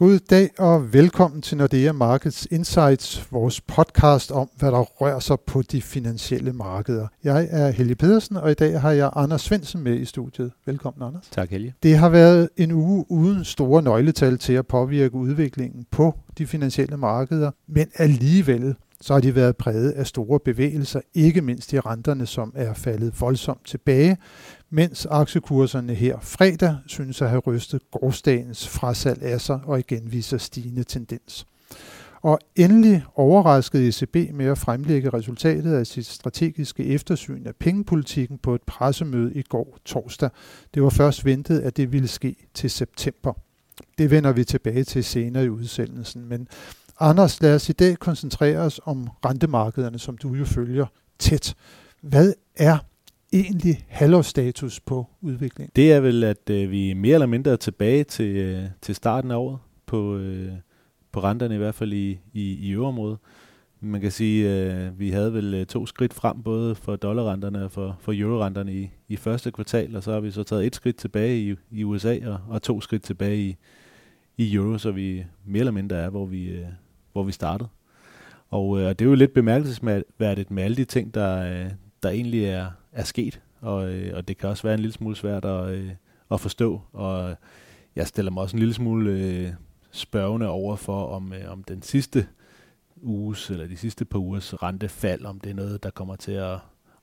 God dag og velkommen til Nordea Markets Insights, vores podcast om, hvad der rører sig på de finansielle markeder. Jeg er Helge Pedersen, og i dag har jeg Anders Svendsen med i studiet. Velkommen, Anders. Tak, Helge. Det har været en uge uden store nøgletal til at påvirke udviklingen på de finansielle markeder, men alligevel så har de været præget af store bevægelser, ikke mindst i renterne, som er faldet voldsomt tilbage, mens aktiekurserne her fredag synes at have rystet gårdsdagens frasalg af sig og igen viser stigende tendens. Og endelig overraskede ECB med at fremlægge resultatet af sit strategiske eftersyn af pengepolitikken på et pressemøde i går torsdag. Det var først ventet, at det ville ske til september. Det vender vi tilbage til senere i udsendelsen, men Anders, lad os i dag koncentrere os om rentemarkederne, som du jo følger tæt. Hvad er egentlig halvårsstatus på udviklingen? Det er vel, at øh, vi mere eller mindre er tilbage til, øh, til starten af året på, øh, på renterne, i hvert fald i, i, i øvrigt. Man kan sige, at øh, vi havde vel øh, to skridt frem, både for dollarrenterne og for, for eurorenterne i, i første kvartal, og så har vi så taget et skridt tilbage i, i USA og, og to skridt tilbage i, i euro, så vi mere eller mindre er, hvor vi, øh, hvor vi startede. Og øh, det er jo lidt bemærkelsesværdigt med alle de ting, der, øh, der egentlig er, er sket. Og, øh, og det kan også være en lille smule svært at, øh, at forstå. Og jeg stiller mig også en lille smule øh, spørgende over for, om, øh, om den sidste uges, eller de sidste par ugers rentefald, om det er noget, der kommer til at,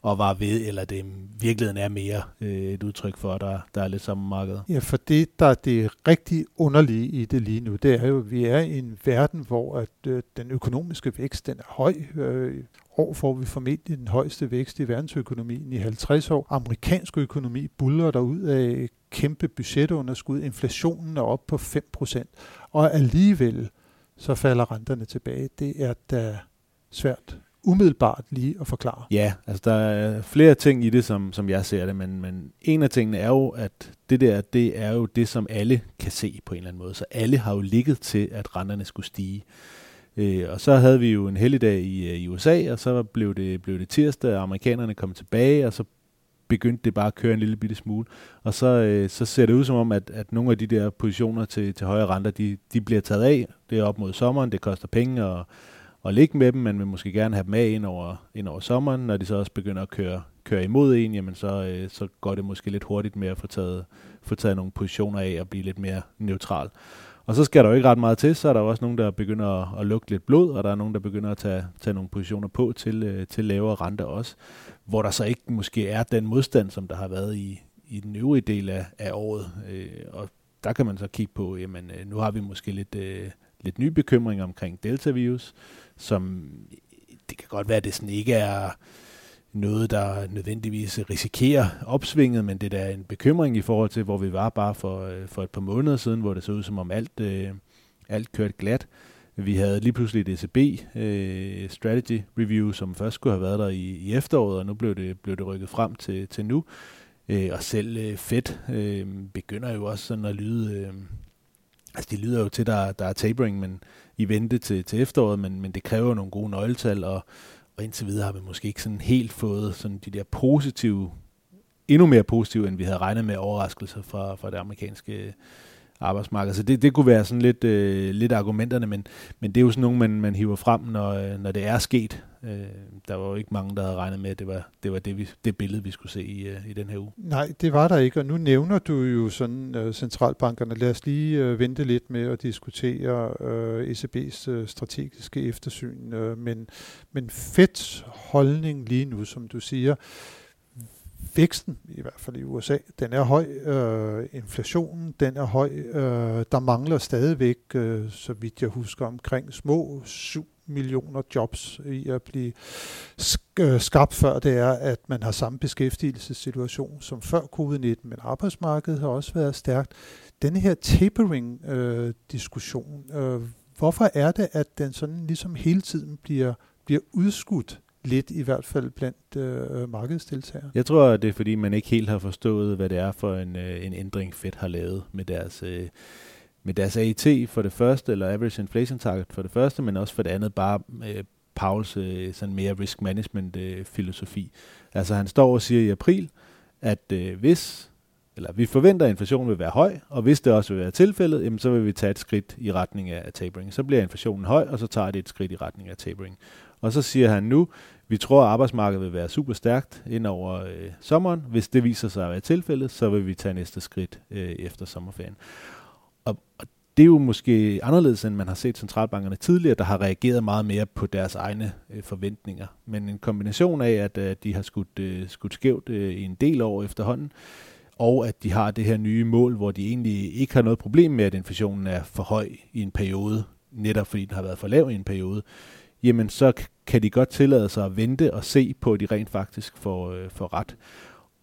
og var ved, eller det virkeligheden er mere øh, et udtryk for, at der, der er lidt samme marked. Ja, for det, der er det rigtig underlige i det lige nu, det er jo, at vi er i en verden, hvor at, øh, den økonomiske vækst den er høj. Øh, år får vi formentlig den højeste vækst i verdensøkonomien i 50 år. Amerikansk økonomi buller der ud af kæmpe budgetunderskud. Inflationen er op på 5%, og alligevel så falder renterne tilbage. Det er da svært umiddelbart lige at forklare. Ja, altså der er flere ting i det, som, som jeg ser det, men, men en af tingene er jo, at det der, det er jo det, som alle kan se på en eller anden måde. Så alle har jo ligget til, at renterne skulle stige. Øh, og så havde vi jo en helligdag i, øh, i USA, og så blev det, blev det tirsdag, og amerikanerne kom tilbage, og så begyndte det bare at køre en lille bitte smule. Og så, øh, så ser det ud som om, at, at nogle af de der positioner til, til højere renter, de, de bliver taget af. Det er op mod sommeren, det koster penge og at ligge med dem, men vil måske gerne have dem af ind over, ind over sommeren. Når de så også begynder at køre, køre imod en, jamen så, øh, så går det måske lidt hurtigt med at få taget, få taget nogle positioner af og blive lidt mere neutral. Og så skal der jo ikke ret meget til, så er der også nogen, der begynder at, at lugte lidt blod, og der er nogen, der begynder at tage, tage nogle positioner på til, øh, til lavere rente også, hvor der så ikke måske er den modstand, som der har været i, i den øvrige del af, af året. Øh, og der kan man så kigge på, jamen øh, nu har vi måske lidt, øh, lidt nye bekymringer omkring delta-virus, som det kan godt være, at det sådan ikke er noget, der nødvendigvis risikerer opsvinget, men det er da en bekymring i forhold til, hvor vi var bare for, øh, for et par måneder siden, hvor det så ud som om alt, øh, alt kørte glat. Vi havde lige pludselig et ECB øh, Strategy Review, som først skulle have været der i, i efteråret, og nu blev det, blev det rykket frem til, til nu. Øh, og selv øh, Fed øh, begynder jo også sådan at lyde... Øh, altså det lyder jo til, der, der er tapering, men i vente til, til efteråret, men, men det kræver nogle gode nøgletal, og og indtil videre har vi måske ikke sådan helt fået sådan de der positive, endnu mere positive, end vi havde regnet med overraskelser fra, fra det amerikanske arbejdsmarked. Så det, det kunne være sådan lidt, øh, lidt argumenterne, men, men det er jo sådan nogle, man, man hiver frem, når, øh, når det er sket. Øh, der var jo ikke mange, der havde regnet med, at det var det, var det, vi, det billede, vi skulle se i, øh, i den her uge. Nej, det var der ikke, og nu nævner du jo sådan øh, centralbankerne. Lad os lige øh, vente lidt med at diskutere øh, ECB's øh, strategiske eftersyn, øh, men, men Feds holdning lige nu, som du siger, væksten, i hvert fald i USA, den er høj. Øh, inflationen, den er høj. Øh, der mangler stadigvæk, øh, så vidt jeg husker, omkring små 7 millioner jobs i at blive øh, skabt, før det er, at man har samme beskæftigelsessituation som før covid-19, men arbejdsmarkedet har også været stærkt. Denne her tapering-diskussion, øh, øh, hvorfor er det, at den sådan ligesom hele tiden bliver, bliver udskudt? Lidt i hvert fald blandt øh, markedsdeltagere. Jeg tror, det er fordi, man ikke helt har forstået, hvad det er for en, øh, en ændring Fed har lavet med deres, øh, med deres AIT for det første, eller Average Inflation Target for det første, men også for det andet bare øh, Pauls øh, sådan mere risk management øh, filosofi. Altså han står og siger i april, at øh, hvis eller vi forventer, at inflationen vil være høj, og hvis det også vil være tilfældet, jamen, så vil vi tage et skridt i retning af tapering. Så bliver inflationen høj, og så tager det et skridt i retning af tapering. Og så siger han nu, vi tror, at arbejdsmarkedet vil være super stærkt ind over øh, sommeren. Hvis det viser sig at være tilfældet, så vil vi tage næste skridt øh, efter sommerferien. Og, og det er jo måske anderledes, end man har set centralbankerne tidligere, der har reageret meget mere på deres egne øh, forventninger. Men en kombination af, at øh, de har skudt, øh, skudt skævt øh, i en del år efterhånden, og at de har det her nye mål, hvor de egentlig ikke har noget problem med, at inflationen er for høj i en periode, netop fordi den har været for lav i en periode, jamen så kan de godt tillade sig at vente og se på, at de rent faktisk får, øh, får ret.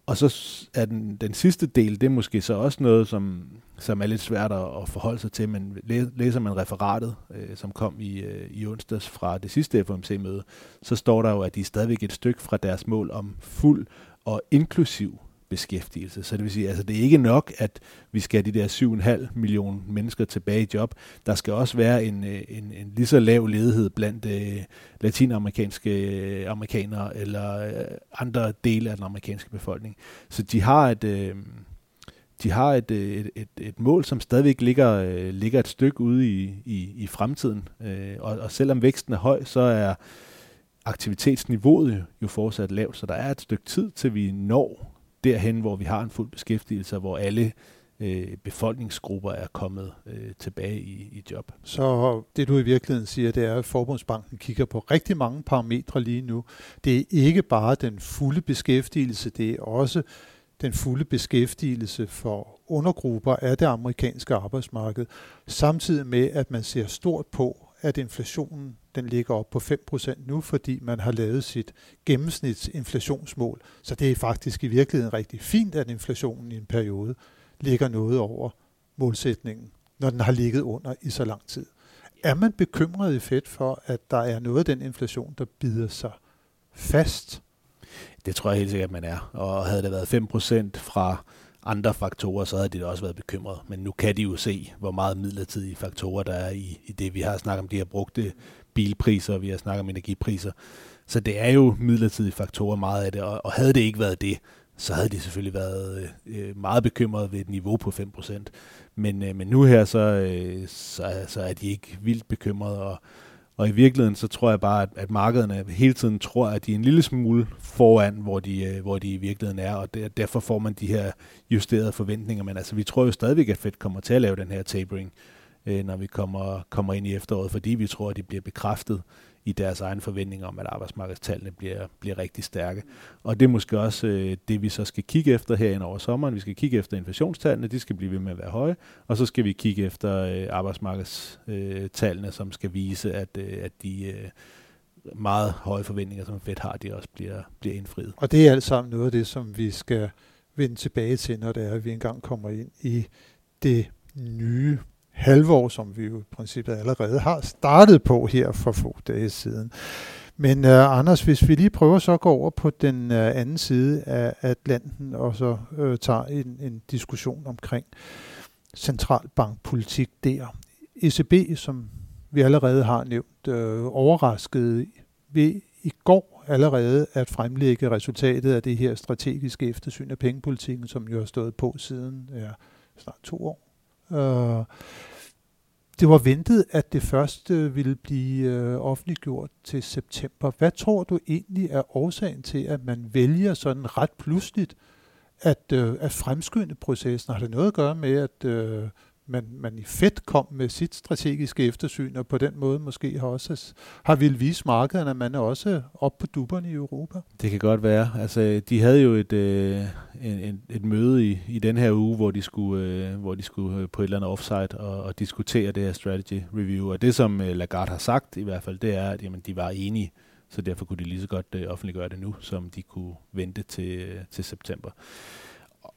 Og så er den, den sidste del, det er måske så også noget, som, som er lidt svært at, at forholde sig til, men læser man referatet, øh, som kom i, øh, i onsdags fra det sidste FOMC-møde, så står der jo, at de er stadigvæk et stykke fra deres mål om fuld og inklusiv beskæftigelse. Så det vil sige, altså det er ikke nok, at vi skal have de der 7,5 millioner mennesker tilbage i job. Der skal også være en, øh, en, en lige så lav ledighed blandt øh, latinamerikanske øh, amerikanere eller øh, andre dele af den amerikanske befolkning. Så de har et... Øh, de har et, øh, et, et, et mål, som stadigvæk ligger, øh, ligger et stykke ude i, i, i fremtiden. Og, og selvom væksten er høj, så er aktivitetsniveauet jo fortsat lavt, så der er et stykke tid, til vi når derhen, hvor vi har en fuld beskæftigelse, hvor alle øh, befolkningsgrupper er kommet øh, tilbage i, i job. Så det du i virkeligheden siger, det er, at Forbundsbanken kigger på rigtig mange parametre lige nu. Det er ikke bare den fulde beskæftigelse, det er også den fulde beskæftigelse for undergrupper af det amerikanske arbejdsmarked, samtidig med, at man ser stort på, at inflationen den ligger op på 5% nu, fordi man har lavet sit gennemsnitsinflationsmål. Så det er faktisk i virkeligheden rigtig fint, at inflationen i en periode ligger noget over målsætningen, når den har ligget under i så lang tid. Er man bekymret i Fed for, at der er noget af den inflation, der bider sig fast? Det tror jeg helt sikkert, at man er. Og havde det været 5% fra andre faktorer, så havde de også været bekymret. Men nu kan de jo se, hvor meget midlertidige faktorer der er i, i det. Vi har snakket om de har brugt bilpriser, vi har snakket om energipriser. Så det er jo midlertidige faktorer meget af det, og, og havde det ikke været det, så havde de selvfølgelig været øh, øh meget bekymrede ved et niveau på 5%. Men, øh, men nu her, så, øh, så, så er de ikke vildt bekymrede, og, og i virkeligheden, så tror jeg bare, at, at markederne hele tiden tror, at de er en lille smule foran, hvor de, øh, hvor de i virkeligheden er, og der, derfor får man de her justerede forventninger. Men altså, vi tror jo stadigvæk, at Fed kommer til at lave den her tapering, øh, når vi kommer, kommer ind i efteråret, fordi vi tror, at de bliver bekræftet i deres egen forventninger om, at arbejdsmarkedstallene bliver, bliver rigtig stærke. Og det er måske også øh, det, vi så skal kigge efter her over sommeren. Vi skal kigge efter inflationstallene, de skal blive ved med at være høje, og så skal vi kigge efter øh, arbejdsmarkedstallene, som skal vise, at, øh, at de øh, meget høje forventninger, som Fed har, de også bliver, bliver indfriet. Og det er alt sammen noget af det, som vi skal vende tilbage til, når det er, at vi engang kommer ind i det nye halvår, som vi jo i princippet allerede har startet på her for få dage siden. Men uh, Anders, hvis vi lige prøver så at gå over på den uh, anden side af Atlanten, og så uh, tager en, en diskussion omkring centralbankpolitik der. ECB, som vi allerede har nævnt, uh, overraskede ved i går allerede at fremlægge resultatet af det her strategiske eftersyn af pengepolitikken, som jo har stået på siden ja, snart to år. Øh, det var ventet, at det første ville blive øh, offentliggjort til september. Hvad tror du egentlig er årsagen til, at man vælger sådan ret pludseligt at, øh, at fremskynde processen? Har det noget at gøre med, at øh, man, man i fedt kom med sit strategiske eftersyn, og på den måde måske har også har vil vise markederne, at man er også op på duberne i Europa? Det kan godt være. Altså, de havde jo et, øh, en, et møde i, i den her uge, hvor de skulle, øh, hvor de skulle øh, på et eller andet offsite og, og diskutere det her strategy review. Og det, som øh, Lagarde har sagt i hvert fald, det er, at jamen, de var enige, så derfor kunne de lige så godt øh, offentliggøre det nu, som de kunne vente til, øh, til september.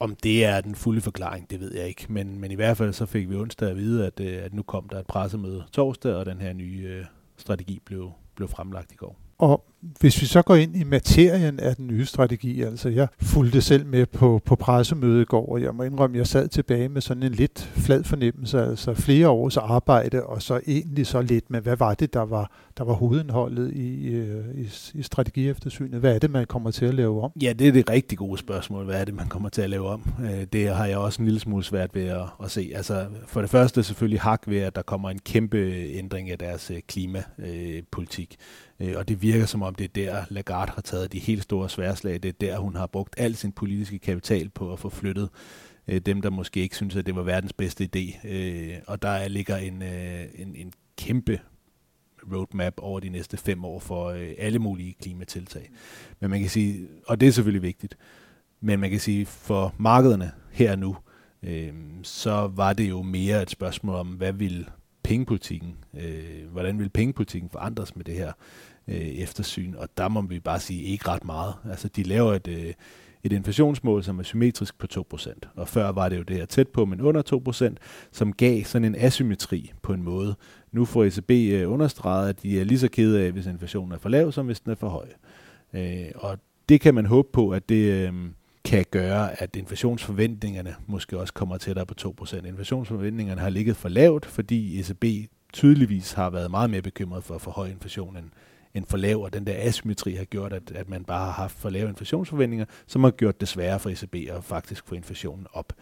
Om det er den fulde forklaring, det ved jeg ikke. Men, men i hvert fald så fik vi onsdag at vide, at, øh, at nu kom der et pressemøde torsdag, og den her nye øh, strategi blev, blev fremlagt i går. Og hvis vi så går ind i materien af den nye strategi, altså jeg fulgte selv med på, på pressemødet i går, og jeg må indrømme, at jeg sad tilbage med sådan en lidt flad fornemmelse, altså flere års arbejde, og så egentlig så lidt med, hvad var det, der var, der var hovedindholdet i, øh, i, i strategieftersynet? Hvad er det, man kommer til at lave om? Ja, det er det rigtig gode spørgsmål. Hvad er det, man kommer til at lave om? Øh, det har jeg også en lille smule svært ved at, at se. Altså, for det første selvfølgelig hak ved, at der kommer en kæmpe ændring af deres øh, klimapolitik. Og det virker som om, det er der, Lagarde har taget de helt store sværslag. Det er der, hun har brugt al sin politiske kapital på at få flyttet øh, dem, der måske ikke synes, at det var verdens bedste idé. Øh, og der ligger en, øh, en, en kæmpe roadmap over de næste fem år for øh, alle mulige klimatiltag. Men man kan sige, og det er selvfølgelig vigtigt, men man kan sige, for markederne her nu, øh, så var det jo mere et spørgsmål om, hvad vil pengepolitikken, øh, hvordan vil pengepolitikken forandres med det her øh, eftersyn, og der må vi bare sige ikke ret meget. Altså de laver et, øh, et inflationsmål, som er symmetrisk på 2%, og før var det jo det her tæt på, men under 2%, som gav sådan en asymmetri på en måde. Nu får ECB øh, understreget, at de er lige så kede af, hvis inflationen er for lav, som hvis den er for høj. Øh, og det kan man håbe på, at det... Øh, kan gøre, at inflationsforventningerne måske også kommer tættere på 2%. Inflationsforventningerne har ligget for lavt, fordi ECB tydeligvis har været meget mere bekymret for for høj inflation end, end for lav, og den der asymmetri har gjort, at, at man bare har haft for lave inflationsforventninger, som har gjort det sværere for ECB at faktisk få inflationen op.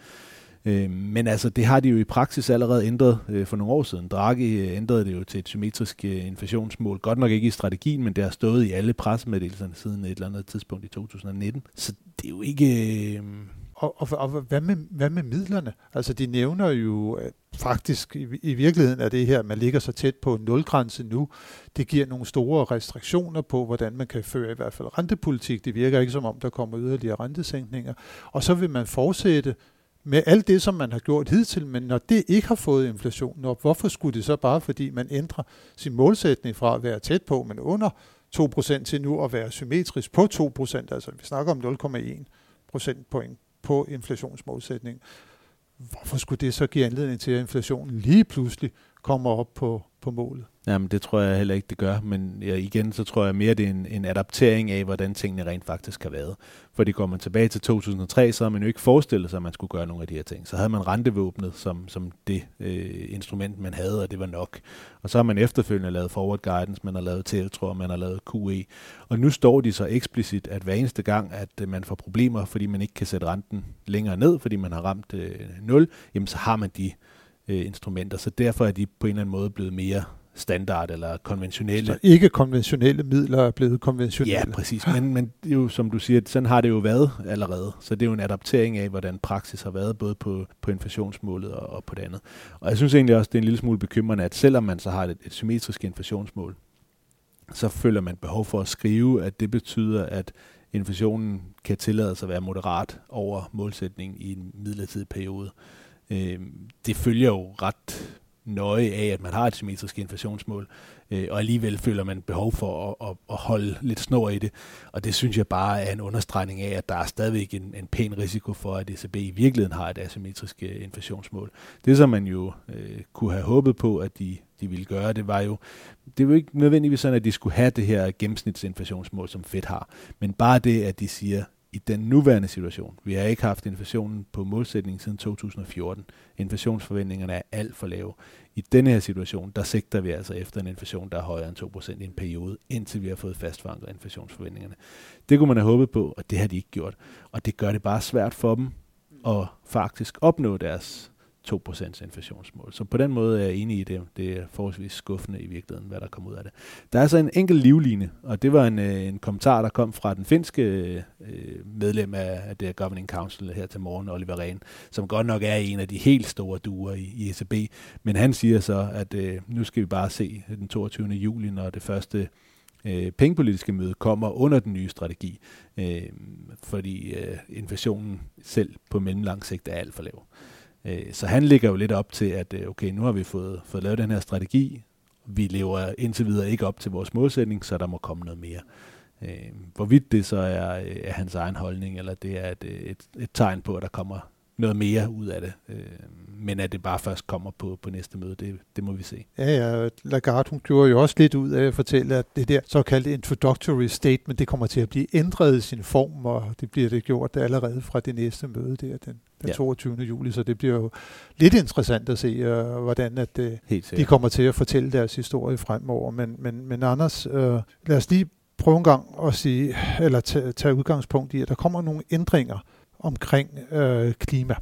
Øh, men altså, det har de jo i praksis allerede ændret øh, for nogle år siden. Draghi øh, ændrede det jo til et symmetrisk øh, inflationsmål. Godt nok ikke i strategien, men det har stået i alle pressemeddelelserne siden et eller andet tidspunkt i 2019. Så det er jo ikke... Øh, og, og, og hvad, med, hvad med midlerne? Altså, de nævner jo at faktisk i, i virkeligheden er det her, man ligger så tæt på nulgrænse nu. Det giver nogle store restriktioner på, hvordan man kan føre i hvert fald rentepolitik. Det virker ikke som om, der kommer yderligere rentesænkninger. Og så vil man fortsætte med alt det, som man har gjort hidtil, men når det ikke har fået inflationen op, hvorfor skulle det så bare, fordi man ændrer sin målsætning fra at være tæt på, men under 2% til nu at være symmetrisk på 2%, altså vi snakker om 0,1 procentpoint på inflationsmålsætningen. Hvorfor skulle det så give anledning til, at inflationen lige pludselig kommer op på, på målet? Jamen, det tror jeg heller ikke, det gør. Men ja, igen, så tror jeg mere, det er en, en adaptering af, hvordan tingene rent faktisk har været. Fordi går man tilbage til 2003, så har man jo ikke forestillet sig, at man skulle gøre nogle af de her ting. Så havde man rentevåbnet som, som det øh, instrument, man havde, og det var nok. Og så har man efterfølgende lavet forward guidance, man har lavet tiltro, man har lavet QE. Og nu står de så eksplicit, at hver eneste gang, at øh, man får problemer, fordi man ikke kan sætte renten længere ned, fordi man har ramt øh, 0, jamen så har man de øh, instrumenter. Så derfor er de på en eller anden måde blevet mere standard eller konventionelle. Så ikke konventionelle midler er blevet konventionelle. Ja, præcis. Men, men det er jo, som du siger, sådan har det jo været allerede. Så det er jo en adaptering af, hvordan praksis har været, både på, på inflationsmålet og, og på det andet. Og jeg synes egentlig også, det er en lille smule bekymrende, at selvom man så har et, et symmetrisk inflationsmål, så føler man behov for at skrive, at det betyder, at inflationen kan tillade sig at være moderat over målsætningen i en midlertidig periode. Øh, det følger jo ret nøje af, at man har et symmetrisk inflationsmål, øh, og alligevel føler man behov for at, at, at holde lidt snor i det. Og det synes jeg bare er en understregning af, at der er stadigvæk en, en pæn risiko for, at ECB i virkeligheden har et asymmetrisk øh, inflationsmål. Det, som man jo øh, kunne have håbet på, at de, de ville gøre, det var jo, det var ikke nødvendigvis sådan, at de skulle have det her gennemsnitsinflationsmål, som Fed har, men bare det, at de siger, i den nuværende situation. Vi har ikke haft inflationen på målsætningen siden 2014. Inflationsforventningerne er alt for lave. I denne her situation, der sigter vi altså efter en inflation, der er højere end 2% i en periode, indtil vi har fået fastforankret inflationsforventningerne. Det kunne man have håbet på, og det har de ikke gjort. Og det gør det bare svært for dem at faktisk opnå deres 2% inflationsmål. Så på den måde er jeg enig i det. Det er forholdsvis skuffende i virkeligheden, hvad der kommer ud af det. Der er så en enkelt livline, og det var en, øh, en kommentar, der kom fra den finske øh, medlem af, af det Governing Council her til morgen, Oliver Rehn, som godt nok er en af de helt store duer i, i ECB, men han siger så, at øh, nu skal vi bare se den 22. juli, når det første øh, pengepolitiske møde kommer under den nye strategi, øh, fordi øh, inflationen selv på mellemlang sigt er alt for lav. Øh, Øh, så han ligger jo lidt op til, at øh, okay, nu har vi fået, fået lavet den her strategi. Vi lever indtil videre ikke op til vores målsætning, så der må komme noget mere. Øh, hvorvidt det så er, er hans egen holdning, eller det er et, et, et tegn på, at der kommer noget mere ud af det. Øh, men at det bare først kommer på, på næste møde, det, det må vi se. Ja, ja, Lagarde hun gjorde jo også lidt ud af at fortælle, at det der såkaldte introductory statement, det kommer til at blive ændret i sin form, og det bliver det gjort allerede fra det næste møde der den, den ja. 22. juli, så det bliver jo lidt interessant at se, uh, hvordan at, uh, de kommer til at fortælle deres historie fremover. Men, men, men Anders, uh, lad os lige prøve en gang at sige, eller tage, tage udgangspunkt i, at der kommer nogle ændringer omkring øh, klima.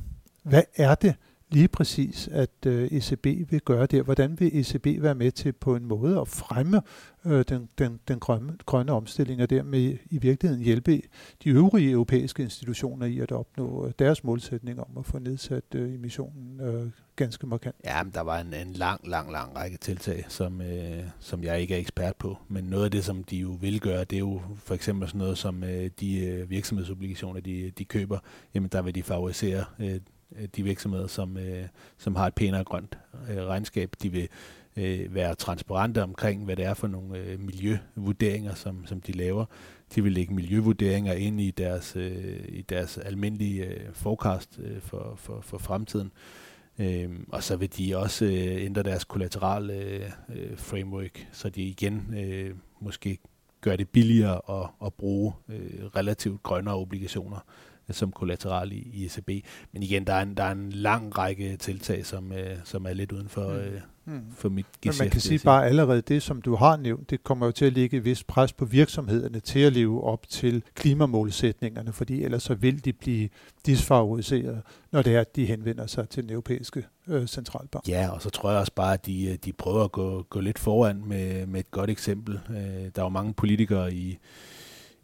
Hvad er det, lige præcis, at øh, ECB vil gøre der? Hvordan vil ECB være med til på en måde at fremme øh, den, den, den grønne, grønne omstilling, og dermed i virkeligheden hjælpe de øvrige europæiske institutioner i at opnå øh, deres målsætning om at få nedsat øh, emissionen øh, ganske markant? Ja, men der var en, en lang, lang, lang række tiltag, som, øh, som jeg ikke er ekspert på. Men noget af det, som de jo vil gøre, det er jo for eksempel sådan noget som øh, de øh, virksomhedsobligationer, de, de køber. Jamen der vil de favorisere Øh, Øh, de virksomheder, som, øh, som har et pænere grønt øh, regnskab. De vil øh, være transparente omkring, hvad det er for nogle øh, miljøvurderinger, som, som de laver. De vil lægge miljøvurderinger ind i deres, øh, i deres almindelige øh, forecast øh, for, for, for fremtiden. Øh, og så vil de også øh, ændre deres kollateral øh, øh, framework, så de igen øh, måske gør det billigere at, at bruge øh, relativt grønnere obligationer som kollateral i, i ECB. Men igen, der er en, der er en lang række tiltag, som, øh, som er lidt uden for, mm. øh, mm. for mit geschæft. Men man kan sige bare allerede det, som du har nævnt, det kommer jo til at ligge et vist pres på virksomhederne til at leve op til klimamålsætningerne, fordi ellers så vil de blive disfavoriseret, når det er, at de henvender sig til den europæiske øh, centralbank. Ja, og så tror jeg også bare, at de, øh, de prøver at gå, gå lidt foran med, med et godt eksempel. Øh, der er jo mange politikere i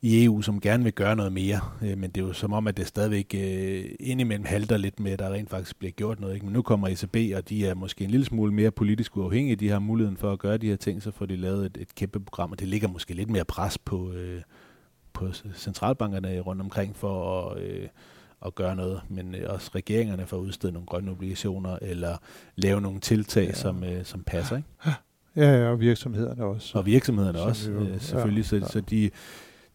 i EU, som gerne vil gøre noget mere, øh, men det er jo som om, at det stadigvæk øh, indimellem halter lidt med, at der rent faktisk bliver gjort noget. Ikke? Men nu kommer ECB, og de er måske en lille smule mere politisk uafhængige. De har muligheden for at gøre de her ting, så får de lavet et, et kæmpe program, og det ligger måske lidt mere pres på, øh, på centralbankerne rundt omkring for at, øh, at gøre noget, men også regeringerne for at udstede nogle grønne obligationer, eller lave nogle tiltag, ja. som, øh, som passer. Ikke? Ja, ja, og virksomhederne også. Og virksomhederne også, øh, selvfølgelig. Ja, ja. Så, så de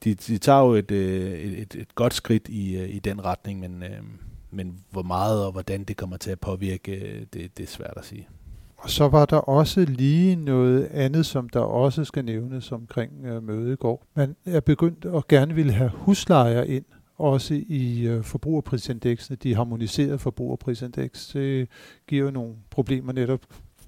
de, de tager jo et, øh, et, et, et godt skridt i, øh, i den retning, men, øh, men hvor meget og hvordan det kommer til at påvirke, det, det er svært at sige. Og så var der også lige noget andet, som der også skal nævnes omkring øh, mødet i går. Man er begyndt at gerne ville have huslejer ind, også i øh, forbrugerprisindeksene, de harmoniserede forbrugerprisindeks. Det giver jo nogle problemer netop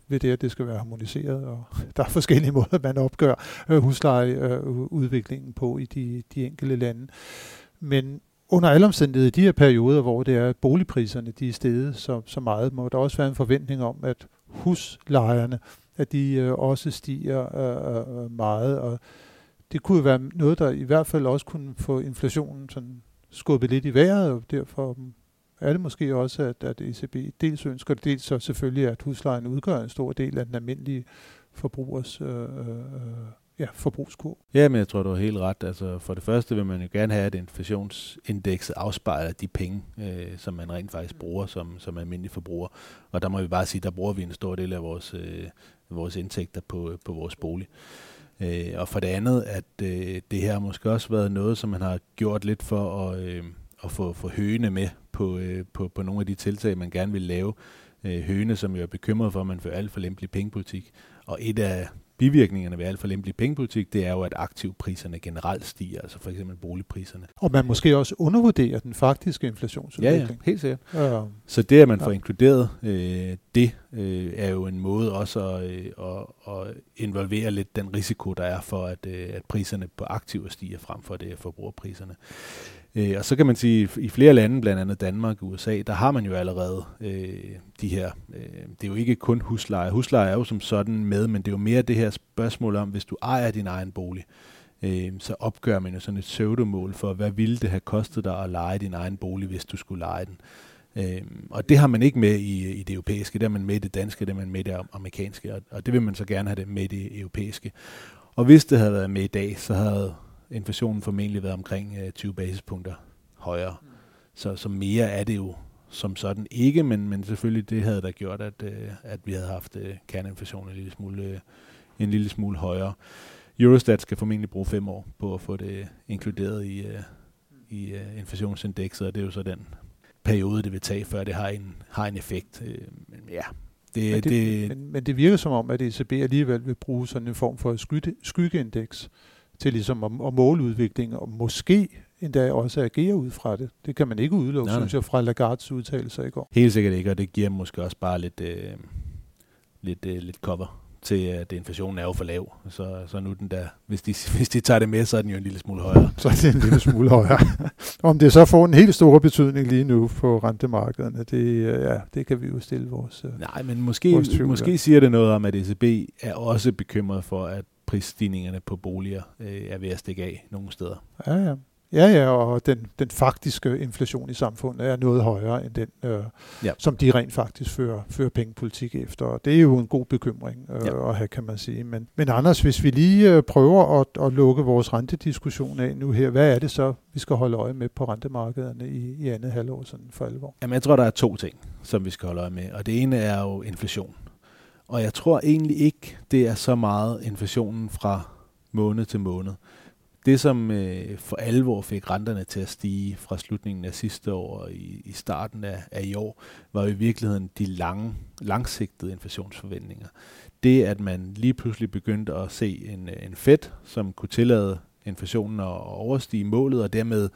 ved det, at det skal være harmoniseret, og der er forskellige måder, man opgør øh, huslejeudviklingen øh, på i de, de enkelte lande. Men under alle omstændigheder, i de her perioder, hvor det er boligpriserne, de er steget så, så meget, må der også være en forventning om, at huslejerne, at de øh, også stiger øh, øh, meget, og det kunne være noget, der i hvert fald også kunne få inflationen sådan skubbet lidt i vejret, og derfor er det måske også, at, at ECB dels ønsker det, dels så selvfølgelig, at huslejen udgør en stor del af den almindelige forbrugers øh, øh, ja, forbrugskurv. Ja, men jeg tror, du har helt ret. Altså, for det første vil man jo gerne have, at inflationsindekset afspejler de penge, øh, som man rent faktisk bruger som, som almindelig forbruger. Og der må vi bare sige, der bruger vi en stor del af vores, øh, vores indtægter på, på vores bolig. Øh, og for det andet, at øh, det her måske også været noget, som man har gjort lidt for at, øh, at få, få høne med på, øh, på, på nogle af de tiltag, man gerne vil lave. Øh, høne, som jo er bekymret for, at man fører alt for lempelig pengepolitik. Og et af bivirkningerne ved alt for lempelig pengepolitik, det er jo, at aktivpriserne generelt stiger, altså for eksempel boligpriserne. Og man måske også undervurderer den faktiske inflationsudvikling. Ja, ja helt sikkert. Ja. Så det, at man får inkluderet øh, det, øh, er jo en måde også at, øh, at, at involvere lidt den risiko, der er for, at, øh, at priserne på aktiver stiger frem for det forbrugerpriserne. Øh, og så kan man sige, at i flere lande, blandt andet Danmark og USA, der har man jo allerede øh, de her, øh, det er jo ikke kun husleje. Husleje er jo som sådan med, men det er jo mere det her spørgsmål om, hvis du ejer din egen bolig, øh, så opgør man jo sådan et pseudomål for, hvad ville det have kostet dig at lege din egen bolig, hvis du skulle lege den. Øh, og det har man ikke med i, i det europæiske, det har man med i det danske, det har man med i det amerikanske, og, og det vil man så gerne have det med i det europæiske. Og hvis det havde været med i dag, så havde inflationen formentlig været omkring øh, 20 basispunkter højere. Mm. Så, så mere er det jo som sådan ikke, men, men selvfølgelig det havde der gjort, at, øh, at vi havde haft øh, kerneinflationen en lille smule, øh, en lille smule højere. Eurostat skal formentlig bruge fem år på at få det inkluderet i, øh, i øh, inflationsindekset, og det er jo så den periode, det vil tage, før det har en, har en effekt. Øh, men ja, det, men, det, det, men, men det virker som om, at ECB alligevel vil bruge sådan en form for skygge, skyggeindeks til ligesom at, at måle udviklingen, og måske endda også agere ud fra det. Det kan man ikke udelukke, synes jeg, fra Lagards udtalelser i går. Helt sikkert ikke, og det giver måske også bare lidt, øh, lidt, øh, lidt cover til, at inflationen er jo for lav. Så, så nu den der, hvis de, hvis de tager det med, så er den jo en lille smule højere. Så er det en lille smule højere. Om det så får en helt stor betydning lige nu på rentemarkederne, det, øh, ja, det kan vi jo stille vores øh, Nej, men måske, vores måske siger det noget om, at ECB er også bekymret for, at prisstigningerne på boliger øh, er ved at stikke af nogle steder. Ja, ja. Ja, ja, og den, den faktiske inflation i samfundet er noget højere end den, øh, ja. som de rent faktisk fører, fører pengepolitik efter. Og det er jo en god bekymring øh, ja. at have, kan man sige. Men, men Anders, hvis vi lige øh, prøver at, at lukke vores rentediskussion af nu her, hvad er det så, vi skal holde øje med på rentemarkederne i, i andet halvår sådan for alvor? Jamen, jeg tror, der er to ting, som vi skal holde øje med. Og det ene er jo inflation. Og jeg tror egentlig ikke, det er så meget inflationen fra måned til måned. Det, som øh, for alvor fik renterne til at stige fra slutningen af sidste år og i, i starten af, af i år, var jo i virkeligheden de lange, langsigtede inflationsforventninger. Det, at man lige pludselig begyndte at se en, øh, en Fed, som kunne tillade inflationen at overstige målet, og dermed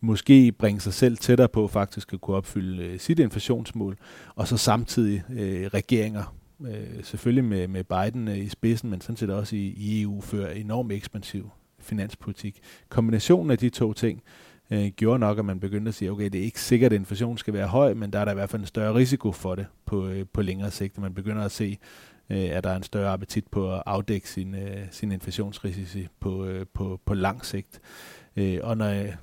måske bringe sig selv tættere på faktisk at kunne opfylde øh, sit inflationsmål, og så samtidig øh, regeringer, øh, selvfølgelig med, med Biden øh, i spidsen, men sådan set også i, i EU, fører enormt ekspansiv finanspolitik. Kombinationen af de to ting øh, gjorde nok, at man begyndte at sige, okay, det er ikke sikkert, at inflationen skal være høj, men der er der i hvert fald en større risiko for det på, øh, på længere sigt. Man begynder at se, øh, at der er en større appetit på at afdække sin, øh, sin inflationsrisici på, øh, på, på lang sigt. Øh, og når øh,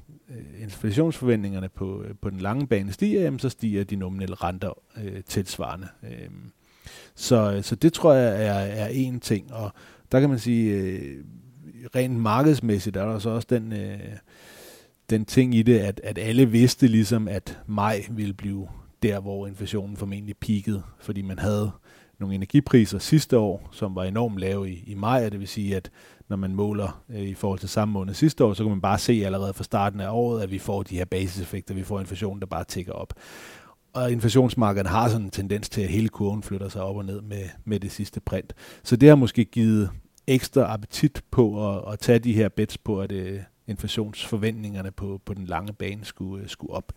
inflationsforventningerne på, øh, på den lange bane stiger, jamen, så stiger de nominelle renter øh, tilsvarende. Øh, så, så det tror jeg er, er en ting, og der kan man sige, øh, rent markedsmæssigt er der så også den, øh, den ting i det, at, at alle vidste ligesom, at maj ville blive der, hvor inflationen formentlig peakede, fordi man havde nogle energipriser sidste år, som var enormt lave i, i maj, og det vil sige, at når man måler øh, i forhold til samme måned sidste år, så kan man bare se allerede fra starten af året, at vi får de her basiseffekter, vi får inflation, der bare tækker op. Og inflationsmarkedet har sådan en tendens til, at hele kurven flytter sig op og ned med, med det sidste print. Så det har måske givet ekstra appetit på at, at tage de her bets på, at øh, inflationsforventningerne på, på den lange bane skulle, uh, skulle op.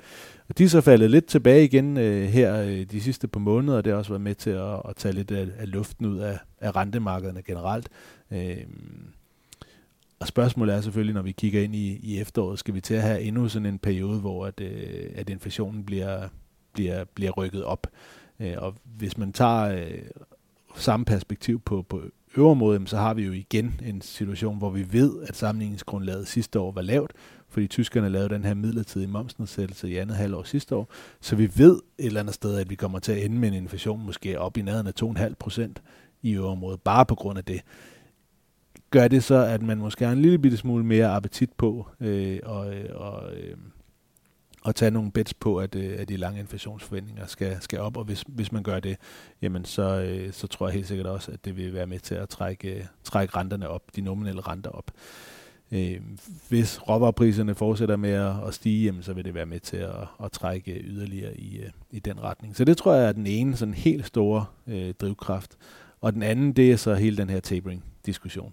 Og de er så faldet lidt tilbage igen øh, her øh, de sidste par måneder, og det har også været med til at, at tage lidt af, af luften ud af, af rentemarkederne generelt. Øh, og spørgsmålet er selvfølgelig, når vi kigger ind i, i efteråret, skal vi til at have endnu sådan en periode, hvor at, øh, at inflationen bliver, bliver, bliver rykket op. Uh, og hvis man tager uh, samme perspektiv på, på øvre måde, så har vi jo igen en situation, hvor vi ved, at sammenligningsgrundlaget sidste år var lavt, fordi tyskerne lavede den her midlertidige momsnedsættelse i andet halvår sidste år. Så vi ved et eller andet sted, at vi kommer til at ende med en inflation måske op i nærheden af 2,5 procent i øvrigt bare på grund af det. Gør det så, at man måske har en lille bitte smule mere appetit på øh, og, øh, og øh, at tage nogle bets på, at, øh, at de lange inflationsforventninger skal, skal op, og hvis, hvis man gør det, jamen så, øh, så tror jeg helt sikkert også, at det vil være med til at trække, øh, trække renterne op, de nominelle renter op. Hvis råvarepriserne fortsætter med at, at stige, jamen, så vil det være med til at, at trække yderligere i, i den retning. Så det tror jeg er den ene sådan helt store øh, drivkraft. Og den anden, det er så hele den her tapering-diskussion.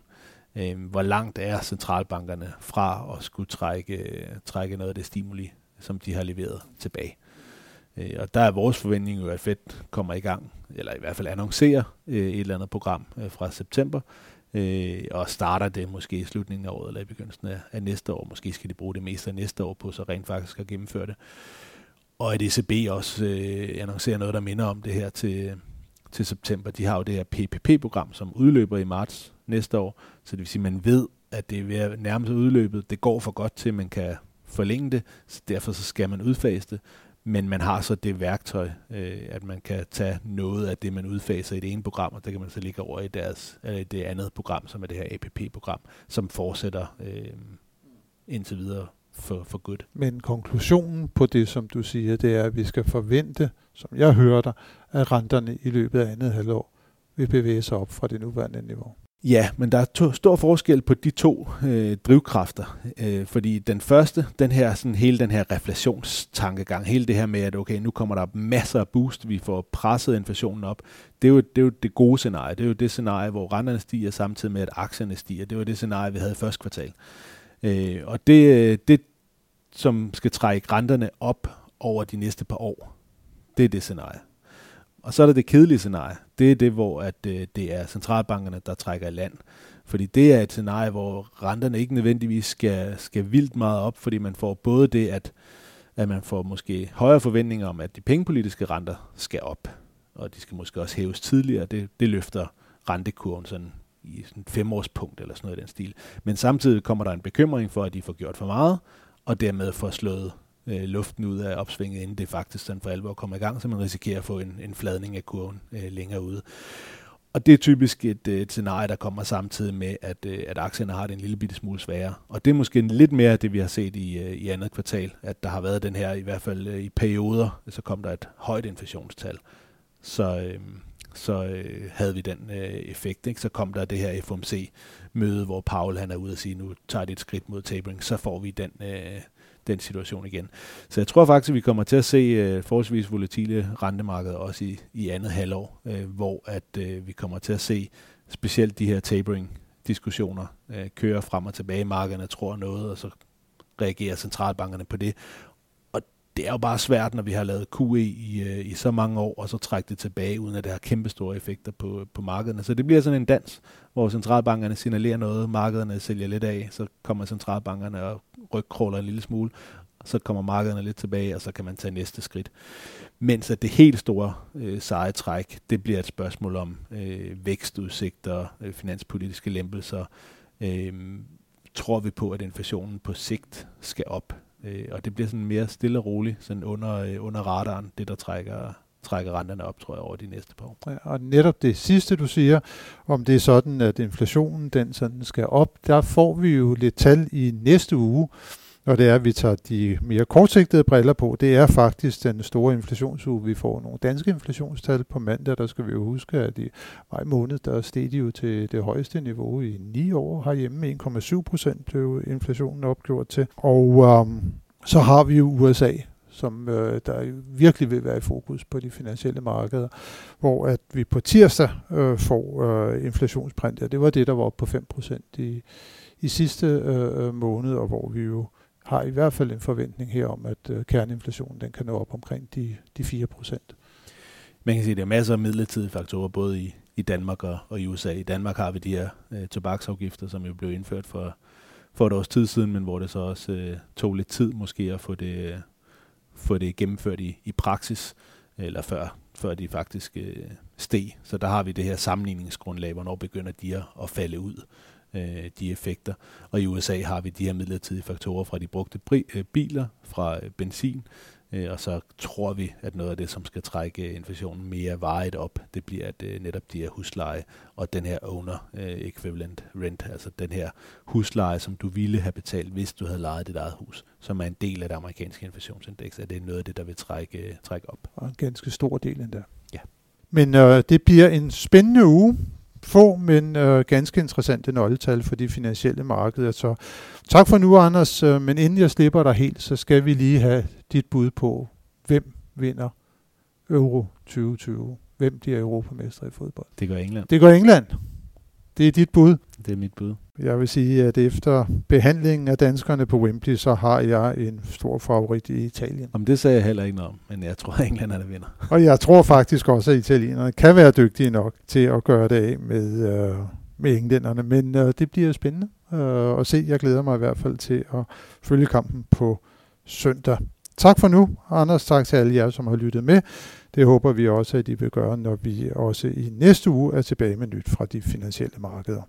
Øh, hvor langt er centralbankerne fra at skulle trække, trække noget af det stimuli som de har leveret tilbage. Øh, og der er vores forventning jo, at Fed kommer i gang, eller i hvert fald annoncerer øh, et eller andet program øh, fra september, øh, og starter det måske i slutningen af året eller i begyndelsen af, næste år. Måske skal de bruge det meste af næste år på så rent faktisk at gennemføre det. Og at ECB også øh, annoncerer noget, der minder om det her til, til september. De har jo det her PPP-program, som udløber i marts næste år, så det vil sige, at man ved, at det er ved at nærme sig udløbet. Det går for godt til, at man kan forlænge det, så derfor så skal man udfase det. Men man har så det værktøj, øh, at man kan tage noget af det, man udfaser i det ene program, og det kan man så ligge over i deres, eller det andet program, som er det her APP-program, som fortsætter øh, indtil videre for, for godt. Men konklusionen på det, som du siger, det er, at vi skal forvente, som jeg hører dig, at renterne i løbet af andet halvår vil bevæge sig op fra det nuværende niveau. Ja, men der er to, stor forskel på de to øh, drivkræfter, øh, fordi den første, den her, sådan hele den her reflationstankegang, hele det her med, at okay, nu kommer der masser af boost, vi får presset inflationen op, det er jo det, er jo det gode scenarie. Det er jo det scenarie, hvor renterne stiger samtidig med, at aktierne stiger. Det var det scenarie, vi havde i første kvartal. Øh, og det, øh, det, som skal trække renterne op over de næste par år, det er det scenarie. Og så er der det kedelige scenarie. Det er det, hvor at, øh, det er centralbankerne, der trækker i land. Fordi det er et scenarie, hvor renterne ikke nødvendigvis skal, skal vildt meget op, fordi man får både det, at, at man får måske højere forventninger om, at de pengepolitiske renter skal op, og de skal måske også hæves tidligere. Det, det løfter rentekurven sådan i sådan et femårspunkt eller sådan noget i den stil. Men samtidig kommer der en bekymring for, at de får gjort for meget, og dermed får slået øh, luften ud af opsvinget, inden det faktisk sådan for alvor kommer i gang, så man risikerer at få en, en fladning af kurven øh, længere ude. Og det er typisk et, øh, et scenarie, der kommer samtidig med, at, øh, at aktierne har det en lille bitte smule sværere. Og det er måske lidt mere det, vi har set i, øh, i andet kvartal, at der har været den her, i hvert fald i perioder, så kom der et højt inflationstal. Så, øh, så øh, havde vi den øh, effekt. Ikke? Så kom der det her FOMC-møde, hvor Paul han er ude og sige, nu tager det et skridt mod tapering, så får vi den, øh, den situation igen. Så jeg tror faktisk, at vi kommer til at se øh, forholdsvis volatile rentemarkeder også i, i andet halvår, øh, hvor at øh, vi kommer til at se specielt de her tapering-diskussioner øh, køre frem og tilbage. Markederne tror noget, og så reagerer centralbankerne på det Og det er jo bare svært, når vi har lavet QE i, øh, i så mange år, og så trække det tilbage, uden at det har kæmpe store effekter på, på markederne. Så det bliver sådan en dans, hvor centralbankerne signalerer noget, markederne sælger lidt af, så kommer centralbankerne og rygkråler en lille smule, og så kommer markederne lidt tilbage, og så kan man tage næste skridt. Mens at det helt store øh, seje træk, det bliver et spørgsmål om øh, vækstudsigter, øh, finanspolitiske lempelser. Øh, tror vi på, at inflationen på sigt skal op? Øh, og det bliver sådan mere stille og roligt, sådan under, øh, under radaren, det der trækker, trække renterne op, tror jeg, over de næste par år. Ja, og netop det sidste, du siger, om det er sådan, at inflationen den sådan skal op, der får vi jo lidt tal i næste uge, og det er, at vi tager de mere kortsigtede briller på. Det er faktisk den store inflationsuge. Vi får nogle danske inflationstal på mandag. Der skal vi jo huske, at i maj måned, der steg de jo til det højeste niveau i ni år herhjemme. 1,7 procent blev inflationen opgjort til. Og øhm, så har vi jo USA, som øh, der virkelig vil være i fokus på de finansielle markeder, hvor at vi på tirsdag øh, får øh, inflationsprint. Det var det, der var oppe på 5% i, i sidste øh, øh, måned, og hvor vi jo har i hvert fald en forventning her om, at øh, kerneinflationen den kan nå op omkring de, de 4%. Man kan sige, at der er masser af midlertidige faktorer, både i, i Danmark og, og i USA. I Danmark har vi de her øh, tobaksafgifter, som jo blev indført for, for et års tid siden, men hvor det så også øh, tog lidt tid måske at få det, få det gennemført i, i praksis, eller før, før de faktisk øh, steg. Så der har vi det her sammenligningsgrundlag, hvornår begynder de at, at falde ud øh, de effekter. Og i USA har vi de her midlertidige faktorer fra de brugte øh, biler, fra øh, benzin, øh, og så tror vi, at noget af det, som skal trække inflationen mere vejet op, det bliver at øh, netop de her husleje og den her owner øh, equivalent rent, altså den her husleje, som du ville have betalt, hvis du havde lejet dit eget hus, som er en del af det amerikanske inflationsindeks, at det er noget af det, der vil trække, øh, trække op. Og en ganske stor del endda. Ja. Men øh, det bliver en spændende uge få, men øh, ganske interessante nøgletal for de finansielle markeder. Så tak for nu, Anders. Øh, men inden jeg slipper dig helt, så skal vi lige have dit bud på, hvem vinder Euro 2020. Hvem bliver europamester i fodbold? Det gør England. Det gør England. Det er dit bud. Det er mit bud. Jeg vil sige, at efter behandlingen af danskerne på Wembley, så har jeg en stor favorit i Italien. Om det sagde jeg heller ikke noget om, men jeg tror, at England er der vinder. Og jeg tror faktisk også, at italienerne kan være dygtige nok til at gøre det af med, øh, med englænderne. Men øh, det bliver spændende øh, at se. Jeg glæder mig i hvert fald til at følge kampen på søndag. Tak for nu, Anders. Tak til alle jer, som har lyttet med. Det håber vi også, at I vil gøre, når vi også i næste uge er tilbage med nyt fra de finansielle markeder.